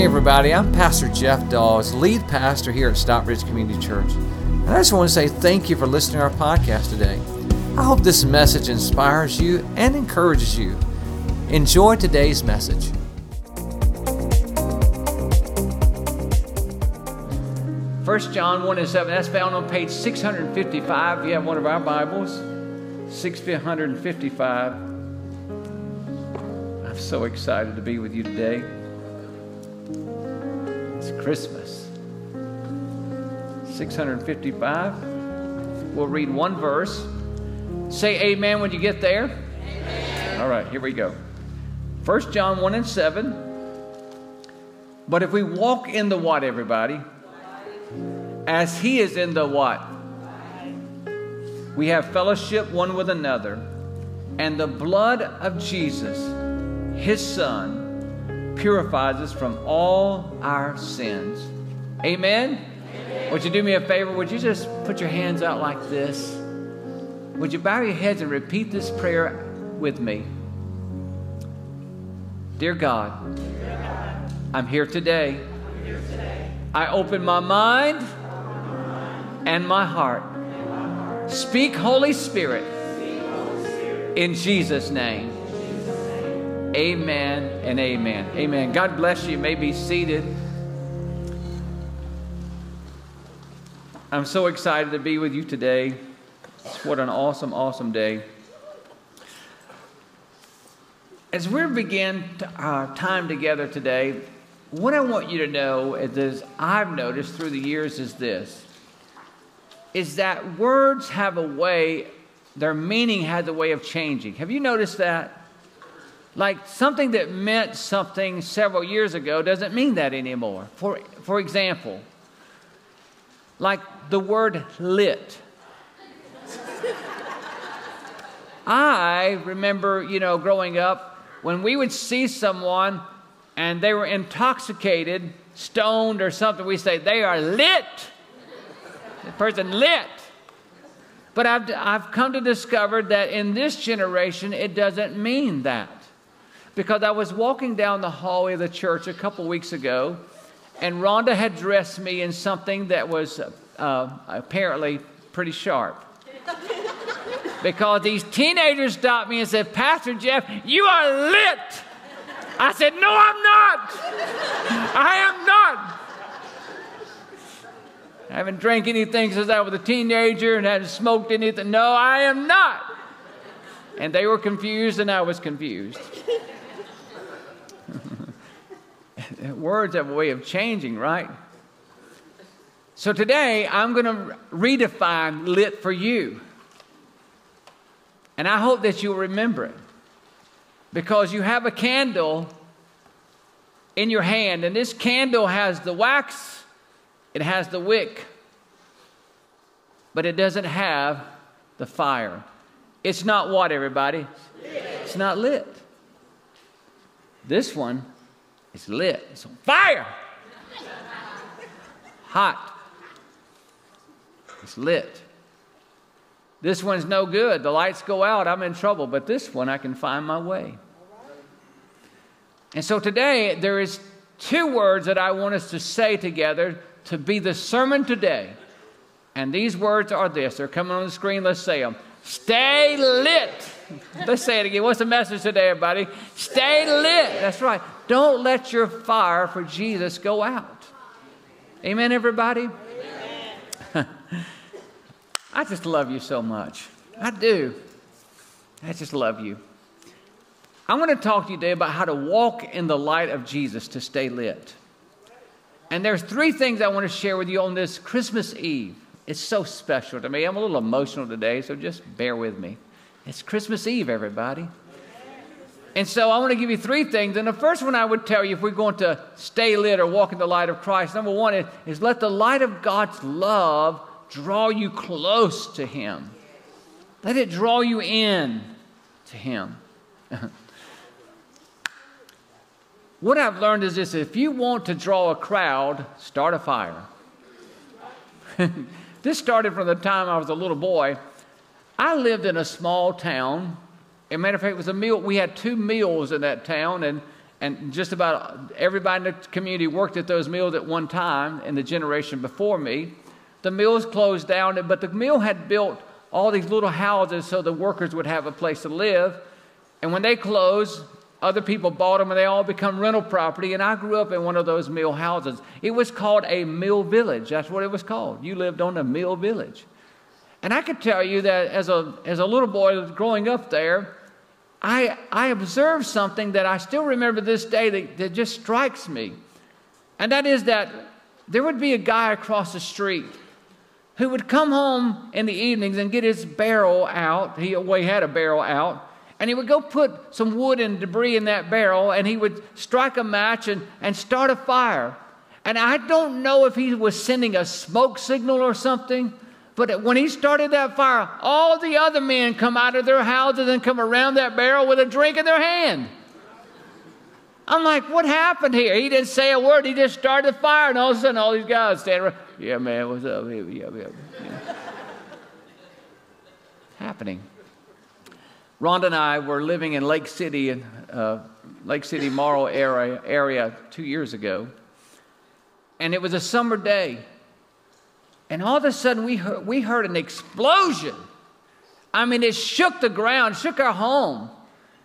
Hey, everybody, I'm Pastor Jeff Dawes, lead pastor here at Stockbridge Community Church. And I just want to say thank you for listening to our podcast today. I hope this message inspires you and encourages you. Enjoy today's message. First John 1 and 7, that's found on page 655. If you have one of our Bibles, 655. I'm so excited to be with you today. It's Christmas. 655. We'll read one verse. Say amen when you get there. Amen. All right, here we go. 1 John 1 and 7. But if we walk in the what, everybody? As he is in the what? We have fellowship one with another. And the blood of Jesus, his son, purifies us from all our sins. Amen? Amen? Would you do me a favor? Would you just put your hands out like this? Would you bow your heads and repeat this prayer with me? Dear God, I'm here today. I open my mind and my heart. Speak, Holy Spirit, in Jesus' name. Amen and amen. Amen. God bless you. you may be seated. I'm so excited to be with you today. What an awesome, awesome day. As we begin our uh, time together today, what I want you to know is, as I've noticed through the years, is this is that words have a way, their meaning has a way of changing. Have you noticed that? Like something that meant something several years ago doesn't mean that anymore. For, for example, like the word lit. I remember, you know, growing up, when we would see someone and they were intoxicated, stoned, or something, we say, they are lit. The person lit. But I've, I've come to discover that in this generation, it doesn't mean that. Because I was walking down the hallway of the church a couple weeks ago, and Rhonda had dressed me in something that was uh, apparently pretty sharp. because these teenagers stopped me and said, Pastor Jeff, you are lit. I said, No, I'm not. I am not. I haven't drank anything since I was a teenager and hadn't smoked anything. No, I am not. And they were confused, and I was confused. Words have a way of changing, right? So today, I'm going to redefine lit for you. And I hope that you'll remember it. Because you have a candle in your hand, and this candle has the wax it has the wick, but it doesn't have the fire. It's not what, everybody? It's not lit. This one is lit. It's on fire. Hot. It's lit. This one's no good. The lights go out, I'm in trouble. But this one, I can find my way. And so today, there is two words that I want us to say together to be the sermon today. And these words are this. They're coming on the screen. Let's say them. Stay lit. Let's say it again. What's the message today, everybody? Stay lit. That's right. Don't let your fire for Jesus go out. Amen, everybody? I just love you so much. I do. I just love you. I want to talk to you today about how to walk in the light of Jesus to stay lit. And there's three things I want to share with you on this Christmas Eve. It's so special to me. I'm a little emotional today, so just bear with me. It's Christmas Eve, everybody. And so I want to give you three things. And the first one I would tell you if we're going to stay lit or walk in the light of Christ, number one is, is let the light of God's love draw you close to Him. Let it draw you in to Him. What I've learned is this if you want to draw a crowd, start a fire. this started from the time I was a little boy. I lived in a small town. As a matter of fact, it was a meal. We had two meals in that town, and and just about everybody in the community worked at those mills at one time in the generation before me. The mills closed down, but the mill had built all these little houses so the workers would have a place to live. And when they closed, other people bought them and they all become rental property. And I grew up in one of those mill houses. It was called a mill village. That's what it was called. You lived on a mill village. And I could tell you that as a, as a little boy growing up there, I, I observed something that I still remember this day that, that just strikes me. And that is that there would be a guy across the street who would come home in the evenings and get his barrel out. He, well, he had a barrel out. And he would go put some wood and debris in that barrel and he would strike a match and, and start a fire. And I don't know if he was sending a smoke signal or something, but when he started that fire, all the other men come out of their houses and come around that barrel with a drink in their hand. I'm like, what happened here? He didn't say a word. He just started the fire, and all of a sudden, all these guys standing around. Yeah, man, what's up? Yeah, yeah. yeah. Happening. Rhonda and I were living in Lake City, uh, Lake City, Morrow area, area two years ago, and it was a summer day. And all of a sudden, we heard, we heard an explosion. I mean, it shook the ground, shook our home.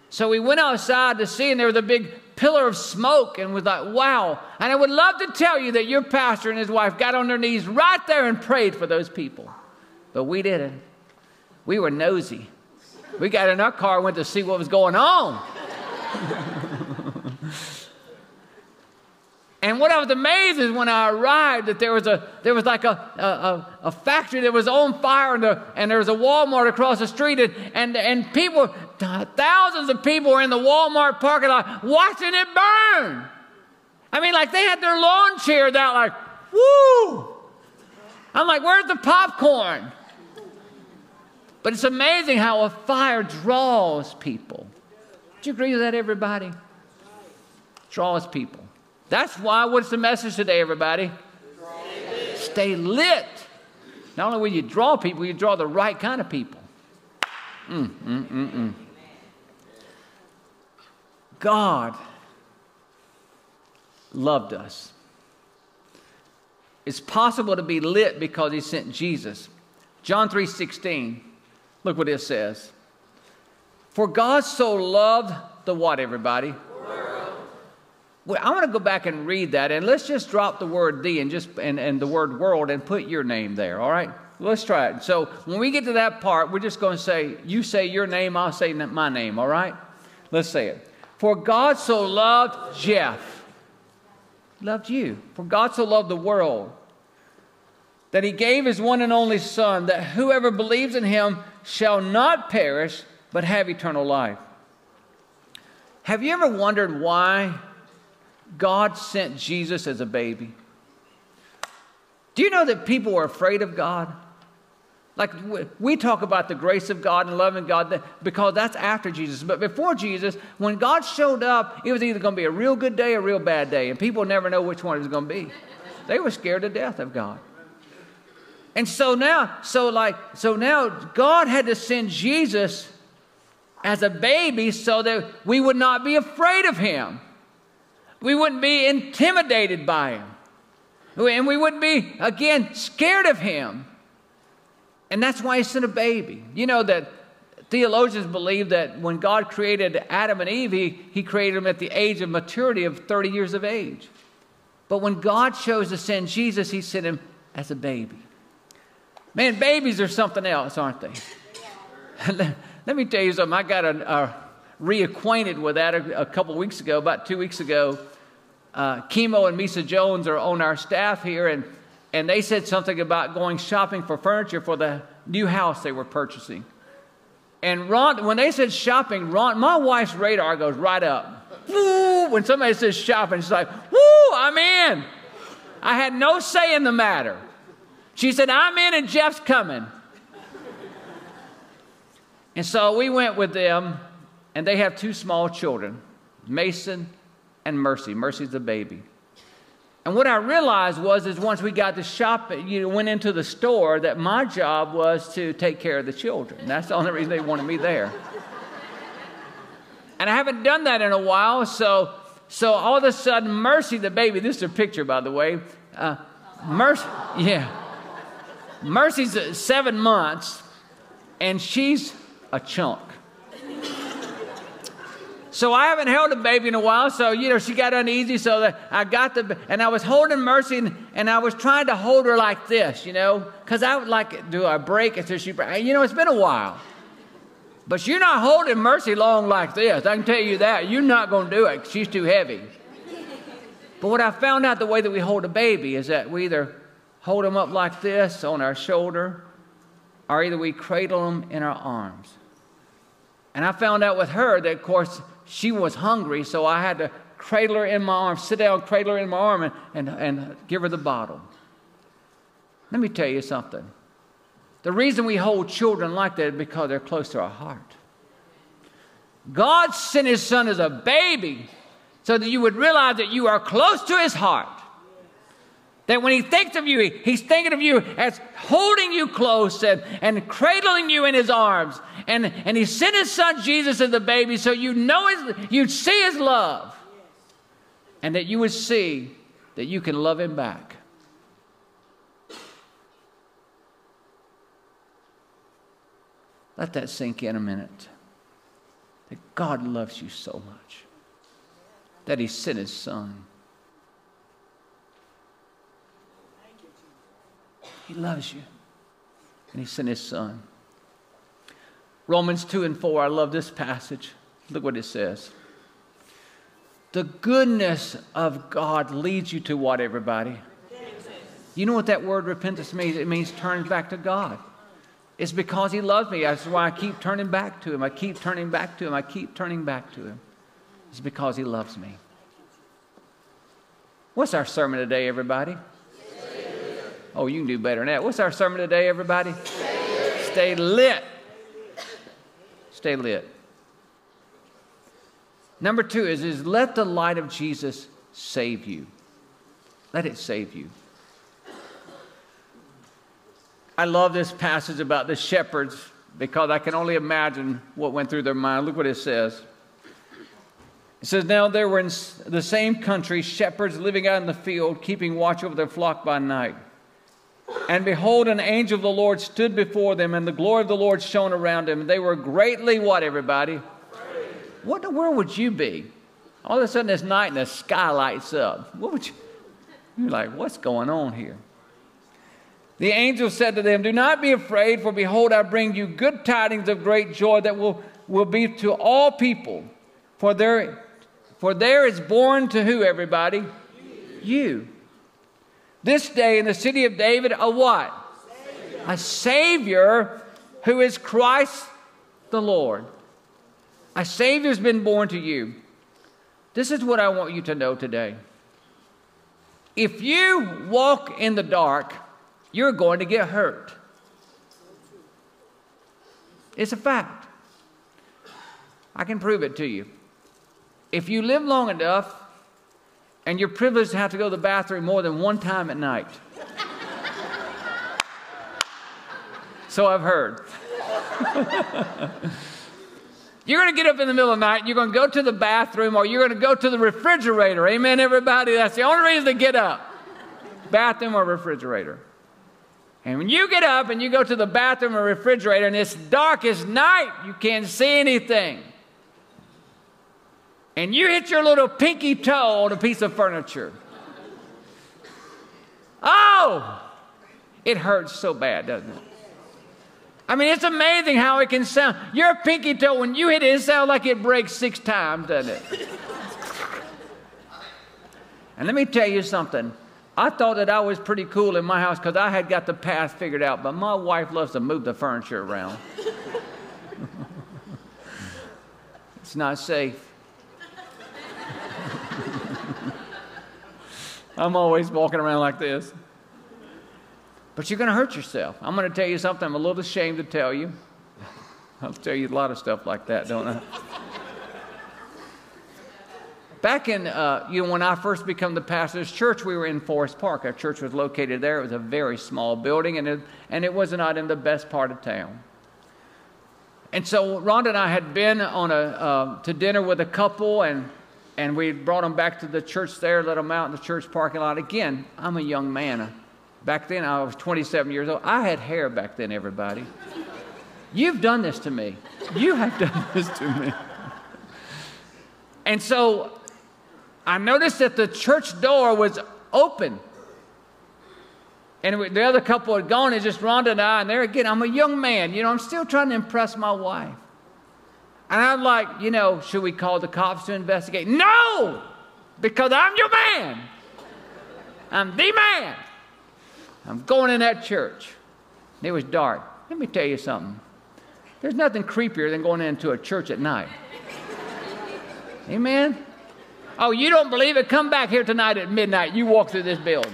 So we went outside to see, and there was a big pillar of smoke, and was like, wow. And I would love to tell you that your pastor and his wife got on their knees right there and prayed for those people. But we didn't. We were nosy. We got in our car went to see what was going on. And what I was amazed is when I arrived that there was a there was like a, a, a factory that was on fire and, the, and there was a Walmart across the street and, and, and people, thousands of people were in the Walmart parking lot watching it burn. I mean, like they had their lawn chairs out like, woo! I'm like, where's the popcorn? But it's amazing how a fire draws people. Do you agree with that, everybody? Draws people. That's why, what's the message today, everybody? Lit. Stay lit. Not only will you draw people, you draw the right kind of people. Mm, mm, mm, mm. God loved us. It's possible to be lit because he sent Jesus. John 3:16. Look what it says. For God so loved the what everybody? Well, I want to go back and read that, and let's just drop the word "the" and just and, and the word "world" and put your name there. All right, let's try it. So when we get to that part, we're just going to say, "You say your name, I'll say my name." All right, let's say it. For God so loved Jeff, loved you. For God so loved the world that He gave His one and only Son, that whoever believes in Him shall not perish but have eternal life. Have you ever wondered why? God sent Jesus as a baby. Do you know that people were afraid of God? Like we talk about the grace of God and loving God because that's after Jesus. But before Jesus, when God showed up, it was either going to be a real good day or a real bad day. And people never know which one it was going to be. They were scared to death of God. And so now, so like, so now God had to send Jesus as a baby so that we would not be afraid of him. We wouldn't be intimidated by him. And we wouldn't be, again, scared of him. And that's why he sent a baby. You know that theologians believe that when God created Adam and Eve, he, he created them at the age of maturity of 30 years of age. But when God chose to send Jesus, he sent him as a baby. Man, babies are something else, aren't they? Let me tell you something. I got a, a reacquainted with that a, a couple weeks ago, about two weeks ago uh, Chemo and Misa Jones are on our staff here, and, and they said something about going shopping for furniture for the new house they were purchasing. And Ron, when they said shopping, Ron, my wife's radar goes right up. Woo! When somebody says shopping, she's like, woo, I'm in. I had no say in the matter. She said, I'm in and Jeff's coming. and so we went with them, and they have two small children, Mason and Mercy. Mercy's the baby. And what I realized was, is once we got to shop, you know, went into the store, that my job was to take care of the children. That's the only reason they wanted me there. and I haven't done that in a while, so so all of a sudden, Mercy, the baby, this is a picture, by the way. Uh, Mercy, yeah. Mercy's seven months, and she's a chunk. So I haven't held a baby in a while, so you know she got uneasy. So that I got the and I was holding Mercy, and, and I was trying to hold her like this, you know, because I would like do I break until she. You know, it's been a while, but you're not holding Mercy long like this. I can tell you that you're not going to do it. She's too heavy. But what I found out the way that we hold a baby is that we either hold them up like this on our shoulder, or either we cradle them in our arms. And I found out with her that, of course she was hungry, so I had to cradle her in my arm, sit down, cradle her in my arm, and, and, and give her the bottle. Let me tell you something. The reason we hold children like that is because they're close to our heart. God sent his son as a baby so that you would realize that you are close to his heart. That when he thinks of you, he's thinking of you as holding you close and, and cradling you in his arms. And, and he sent his son Jesus as the baby so you know his, you'd see his love. And that you would see that you can love him back. Let that sink in a minute. That God loves you so much. That he sent his son He loves you. And He sent His Son. Romans 2 and 4, I love this passage. Look what it says. The goodness of God leads you to what, everybody? You know what that word repentance means? It means turning back to God. It's because He loves me. That's why I keep turning back to Him. I keep turning back to Him. I keep turning back to Him. It's because He loves me. What's our sermon today, everybody? Oh, you can do better than that. What's our sermon today, everybody? Stay lit. Stay lit. Number two is, is let the light of Jesus save you. Let it save you. I love this passage about the shepherds because I can only imagine what went through their mind. Look what it says. It says, Now there were in the same country shepherds living out in the field, keeping watch over their flock by night. And behold, an angel of the Lord stood before them, and the glory of the Lord shone around them. They were greatly what, everybody? What in the world would you be? All of a sudden, this night and the sky lights up. What would you? You're like, what's going on here? The angel said to them, Do not be afraid, for behold, I bring you good tidings of great joy that will, will be to all people. For there, for there is born to who, everybody? You this day in the city of David a what? Savior. A Savior who is Christ the Lord. A Savior has been born to you. This is what I want you to know today. If you walk in the dark, you're going to get hurt. It's a fact. I can prove it to you. If you live long enough, and you're privileged to have to go to the bathroom more than one time at night. so I've heard. you're going to get up in the middle of the night, you're going to go to the bathroom, or you're going to go to the refrigerator. Amen, everybody? That's the only reason to get up bathroom or refrigerator. And when you get up and you go to the bathroom or refrigerator and it's dark as night, you can't see anything and you hit your little pinky toe on a piece of furniture. Oh, it hurts so bad, doesn't it? I mean, it's amazing how it can sound. Your pinky toe, when you hit it, it sounds like it breaks six times, doesn't it? and let me tell you something. I thought that I was pretty cool in my house because I had got the path figured out, but my wife loves to move the furniture around. it's not safe. I'm always walking around like this. But you're going to hurt yourself. I'm going to tell you something I'm a little ashamed to tell you. I'll tell you a lot of stuff like that, don't I? Back in, uh, you know, when I first became the pastor's church, we were in Forest Park. Our church was located there. It was a very small building, and it, and it was not in the best part of town. And so Rhonda and I had been on a, uh, to dinner with a couple, and And we brought them back to the church there, let them out in the church parking lot. Again, I'm a young man. Back then, I was 27 years old. I had hair back then, everybody. You've done this to me. You have done this to me. And so I noticed that the church door was open. And the other couple had gone, and just Rhonda and I, and there again, I'm a young man, you know, I'm still trying to impress my wife. And I'm like, you know, should we call the cops to investigate? No! Because I'm your man. I'm the man. I'm going in that church. It was dark. Let me tell you something. There's nothing creepier than going into a church at night. Amen? Oh, you don't believe it? Come back here tonight at midnight. You walk through this building.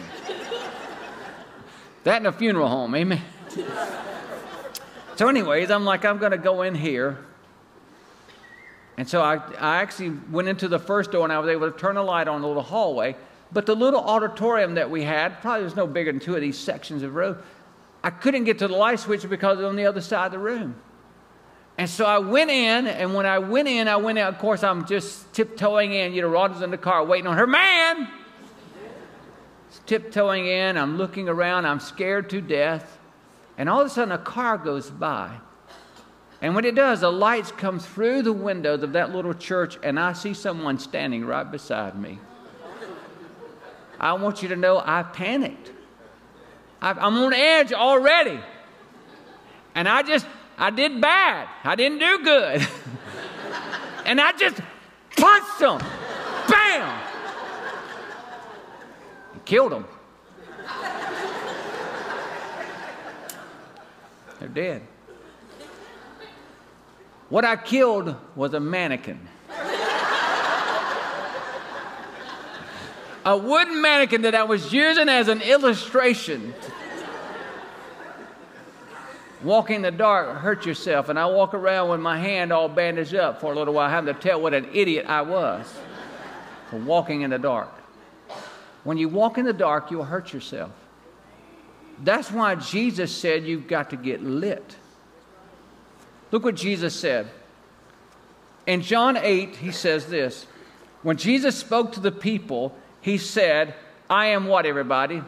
That in a funeral home, amen? so, anyways, I'm like, I'm going to go in here. And so I, I actually went into the first door and I was able to turn a light on the little hallway. But the little auditorium that we had, probably was no bigger than two of these sections of road, I couldn't get to the light switch because it was on the other side of the room. And so I went in, and when I went in, I went out. Of course, I'm just tiptoeing in. You know, Rhonda's in the car waiting on her man It's tiptoeing in, I'm looking around, I'm scared to death, and all of a sudden a car goes by. And when it does, the lights come through the windows of that little church, and I see someone standing right beside me. I want you to know I panicked. I'm on edge already. And I just, I did bad. I didn't do good. and I just punched him. Bam! killed them. They're dead. What I killed was a mannequin. a wooden mannequin that I was using as an illustration. Walking in the dark, hurt yourself, and I walk around with my hand all bandaged up for a little while, having to tell what an idiot I was for walking in the dark. When you walk in the dark, you'll hurt yourself. That's why Jesus said you've got to get lit. Look what Jesus said. In John 8, he says this When Jesus spoke to the people, he said, I am what, everybody?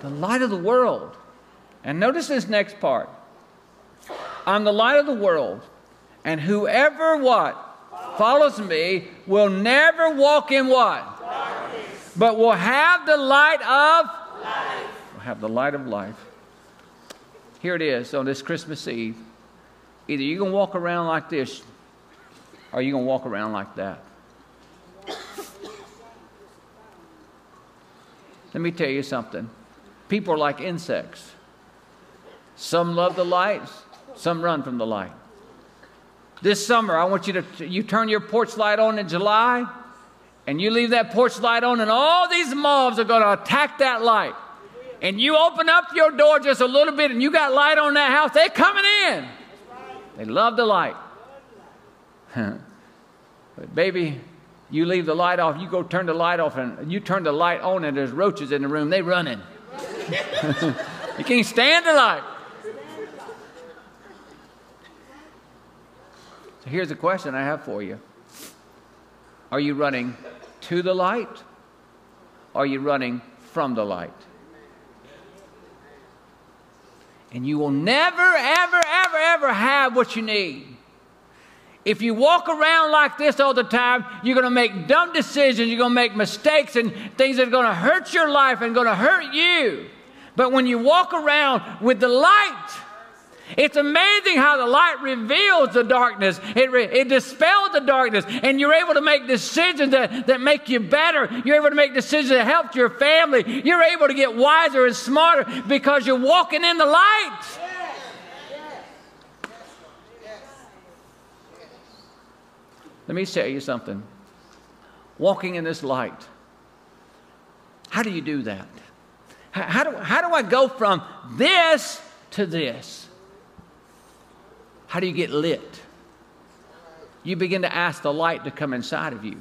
The light of the world. And notice this next part I'm the light of the world, and whoever what? Follows me will never walk in what? but will have the light of life. Will have the light of life. Here it is on this Christmas Eve. Either you're going to walk around like this, or you're going to walk around like that. Let me tell you something. People are like insects. Some love the light, some run from the light. This summer, I want you to you turn your porch light on in July and you leave that porch light on, and all these moths are going to attack that light. And you open up your door just a little bit, and you got light on that house, they're coming in. They love the light. but, baby, you leave the light off, you go turn the light off, and you turn the light on, and there's roaches in the room, they running. you can't stand the light. So here's a question I have for you. Are you running to the light? Are you running from the light? And you will never, ever, ever, ever have what you need. If you walk around like this all the time, you're going to make dumb decisions, you're going to make mistakes and things that are going to hurt your life and going to hurt you. But when you walk around with the light, it's amazing how the light reveals the darkness. It, re- it dispels the darkness, and you're able to make decisions that, that make you better. You're able to make decisions that help your family. You're able to get wiser and smarter because you're walking in the light. Let me tell you something. Walking in this light, how do you do that? How, do, how do I go from this to this? How do you get lit? You begin to ask the light to come inside of you.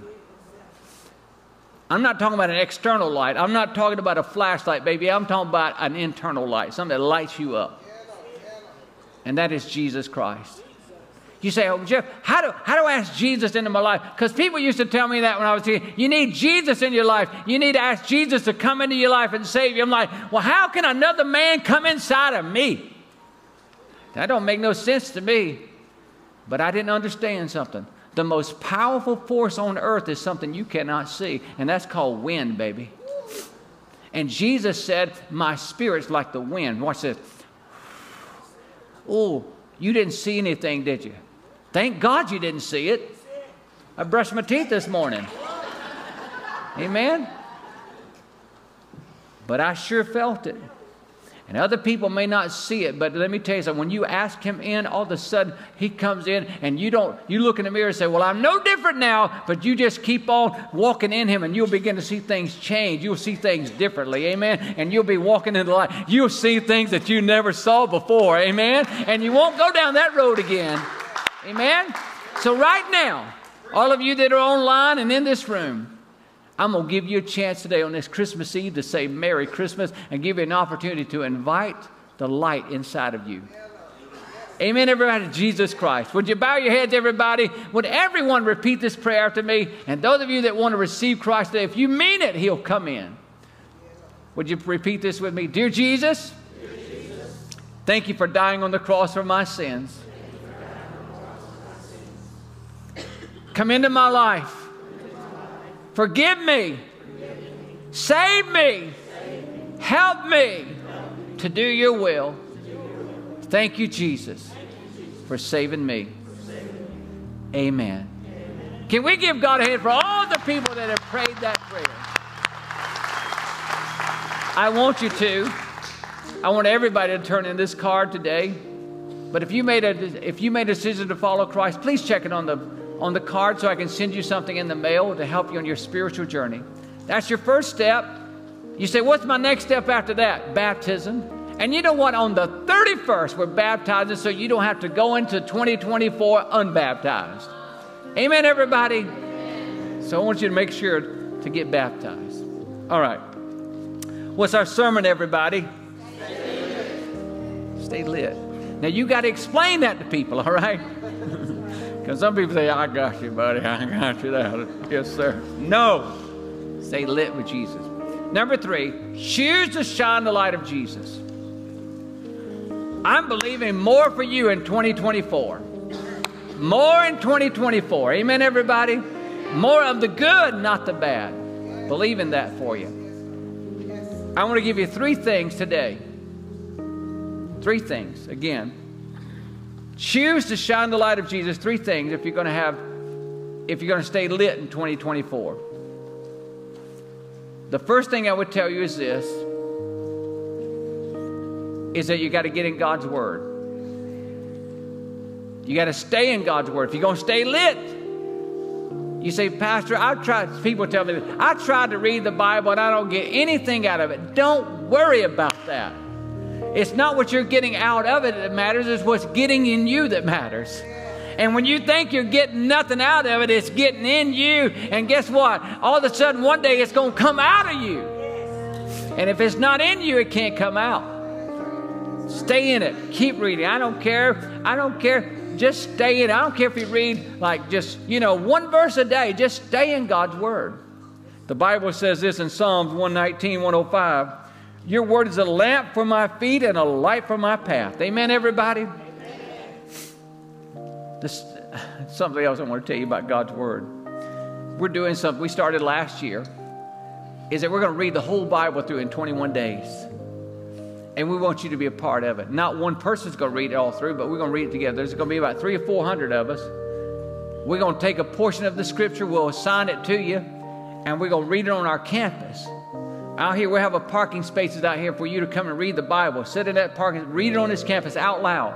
I'm not talking about an external light. I'm not talking about a flashlight, baby. I'm talking about an internal light, something that lights you up. And that is Jesus Christ. You say, oh, Jeff, how do, how do I ask Jesus into my life? Because people used to tell me that when I was here. You need Jesus in your life. You need to ask Jesus to come into your life and save you. I'm like, well, how can another man come inside of me? That don't make no sense to me. But I didn't understand something. The most powerful force on earth is something you cannot see, and that's called wind, baby. And Jesus said, My spirit's like the wind. Watch this. Oh, you didn't see anything, did you? Thank God you didn't see it. I brushed my teeth this morning. Amen? But I sure felt it. And other people may not see it, but let me tell you something. When you ask him in, all of a sudden he comes in and you don't, you look in the mirror and say, Well, I'm no different now, but you just keep on walking in him and you'll begin to see things change. You'll see things differently. Amen. And you'll be walking in the light. You'll see things that you never saw before. Amen. And you won't go down that road again. Amen. So, right now, all of you that are online and in this room, I'm going to give you a chance today on this Christmas Eve to say Merry Christmas and give you an opportunity to invite the light inside of you. Amen, everybody, Jesus Christ. Would you bow your heads, everybody? Would everyone repeat this prayer after me? And those of you that want to receive Christ today, if you mean it, He'll come in. Would you repeat this with me? Dear Jesus, Dear Jesus thank you for dying on the cross for my sins. Come into my life. Forgive me. Save me. Help me to do your will. Thank you, Jesus, for saving me. Amen. Can we give God a hand for all the people that have prayed that prayer? I want you to. I want everybody to turn in this card today. But if you made a if you made a decision to follow Christ, please check it on the on the card so I can send you something in the mail to help you on your spiritual journey. That's your first step. You say, What's my next step after that? Baptism. And you know what? On the 31st, we're baptizing so you don't have to go into 2024 unbaptized. Amen, everybody? So I want you to make sure to get baptized. All right. What's our sermon, everybody? Stay lit. Stay lit. Now, you got to explain that to people, all right? Because some people say, I got you, buddy. I got you that. Yes, sir. No. Stay lit with Jesus. Number three, choose to shine the light of Jesus. I'm believing more for you in 2024. More in 2024. Amen, everybody? More of the good, not the bad. Believe in that for you. I want to give you three things today. Three things. Again, Choose to shine the light of Jesus. Three things if you're going to have, if you're going to stay lit in 2024. The first thing I would tell you is this is that you got to get in God's Word. You got to stay in God's Word. If you're going to stay lit, you say, Pastor, I've tried, people tell me, I tried to read the Bible and I don't get anything out of it. Don't worry about that. It's not what you're getting out of it that matters, it's what's getting in you that matters. And when you think you're getting nothing out of it, it's getting in you. And guess what? All of a sudden, one day it's going to come out of you. And if it's not in you, it can't come out. Stay in it. Keep reading. I don't care. I don't care. Just stay in it. I don't care if you read like just, you know, one verse a day. Just stay in God's Word. The Bible says this in Psalms 119, 105. Your word is a lamp for my feet and a light for my path. Amen, everybody? This something else I want to tell you about God's word. We're doing something we started last year. Is that we're going to read the whole Bible through in 21 days. And we want you to be a part of it. Not one person's going to read it all through, but we're going to read it together. There's going to be about three or four hundred of us. We're going to take a portion of the scripture, we'll assign it to you, and we're going to read it on our campus. Out here, we have a parking spaces out here for you to come and read the Bible. Sit in that parking, read it on this campus out loud.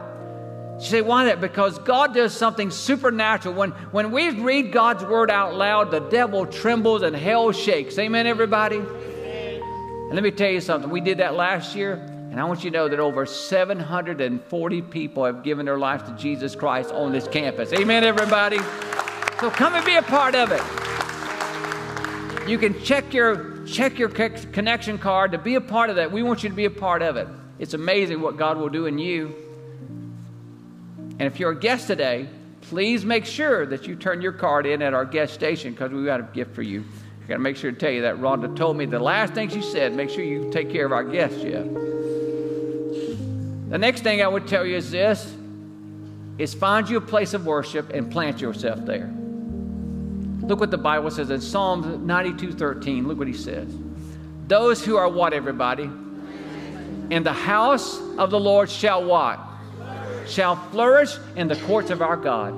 You say, why that? Because God does something supernatural. When, when we read God's word out loud, the devil trembles and hell shakes. Amen, everybody? And let me tell you something. We did that last year, and I want you to know that over 740 people have given their life to Jesus Christ on this campus. Amen, everybody? So come and be a part of it. You can check your check your connection card to be a part of that. We want you to be a part of it. It's amazing what God will do in you. And if you're a guest today, please make sure that you turn your card in at our guest station because we've got a gift for you. I got to make sure to tell you that Rhonda told me the last thing she said, make sure you take care of our guests, Jeff. The next thing I would tell you is this is find you a place of worship and plant yourself there. Look what the Bible says in Psalm 92 13. Look what he says. Those who are what, everybody? In the house of the Lord shall what? Shall flourish in the courts of our God.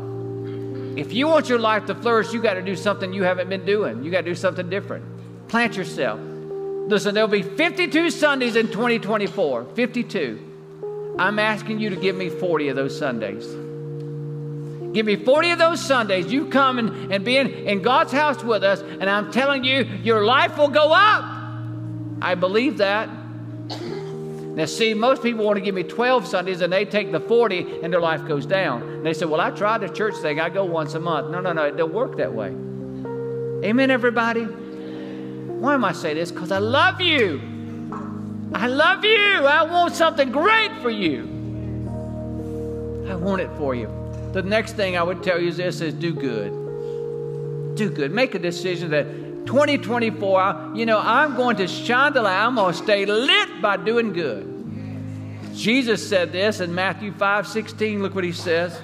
If you want your life to flourish, you got to do something you haven't been doing. You got to do something different. Plant yourself. Listen, there'll be 52 Sundays in 2024. 52. I'm asking you to give me 40 of those Sundays. Give me 40 of those Sundays. You come and, and be in, in God's house with us, and I'm telling you, your life will go up. I believe that. Now, see, most people want to give me 12 Sundays and they take the 40 and their life goes down. And they say, Well, I tried the church thing. I go once a month. No, no, no. It don't work that way. Amen, everybody? Why am I saying this? Because I love you. I love you. I want something great for you. I want it for you. The next thing I would tell you is this is do good. Do good. Make a decision that 2024, you know, I'm going to shine the light. I'm going to stay lit by doing good. Jesus said this in Matthew 5 16. Look what he says.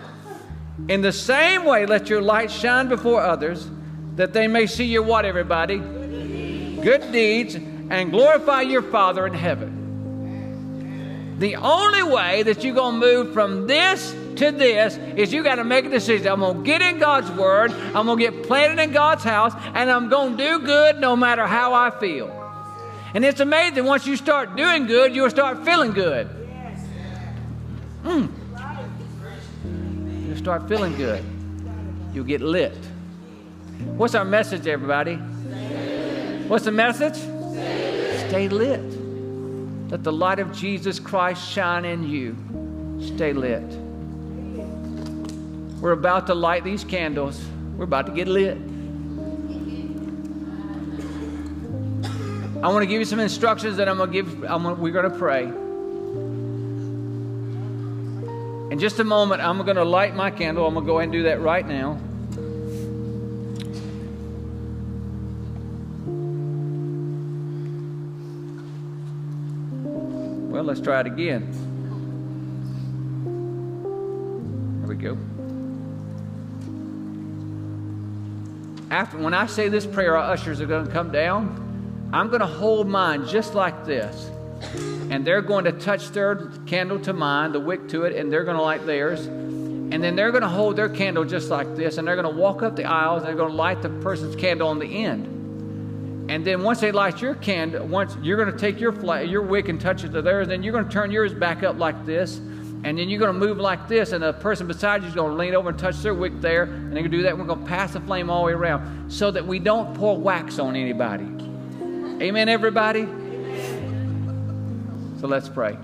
In the same way, let your light shine before others, that they may see your what, everybody? Good deeds, and glorify your Father in heaven. The only way that you're going to move from this to this is you got to make a decision. I'm going to get in God's Word, I'm going to get planted in God's house, and I'm going to do good no matter how I feel. And it's amazing, once you start doing good, you'll start feeling good. Mm. You'll start feeling good. You'll get lit. What's our message, everybody? What's the message? Stay lit. Let the light of Jesus Christ shine in you. Stay lit. We're about to light these candles. We're about to get lit. I want to give you some instructions that I'm going to give. I'm gonna, we're going to pray. In just a moment, I'm going to light my candle. I'm going to go ahead and do that right now. Well, let's try it again. There we go. After when I say this prayer, our ushers are going to come down. I'm going to hold mine just like this. And they're going to touch their candle to mine, the wick to it, and they're going to light theirs. And then they're going to hold their candle just like this, and they're going to walk up the aisles, and they're going to light the person's candle on the end. And then once they light your candle, once you're going to take your your wick and touch it to theirs, then you're going to turn yours back up like this, and then you're going to move like this, and the person beside you is going to lean over and touch their wick there, and they're going to do that. And We're going to pass the flame all the way around so that we don't pour wax on anybody. Amen, everybody? So let's pray.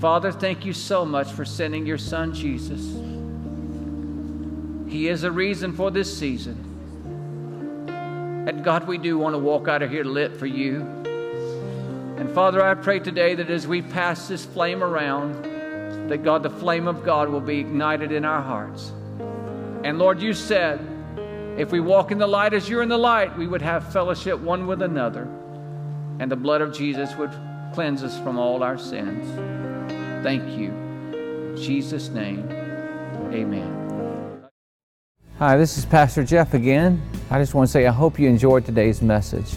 Father, thank you so much for sending your son Jesus. He is a reason for this season. And God, we do want to walk out of here lit for you. And Father, I pray today that as we pass this flame around, that God, the flame of God will be ignited in our hearts. And Lord, you said, if we walk in the light as you're in the light, we would have fellowship one with another. And the blood of Jesus would cleanse us from all our sins. Thank you. In Jesus' name, amen. Hi, this is Pastor Jeff again. I just want to say I hope you enjoyed today's message.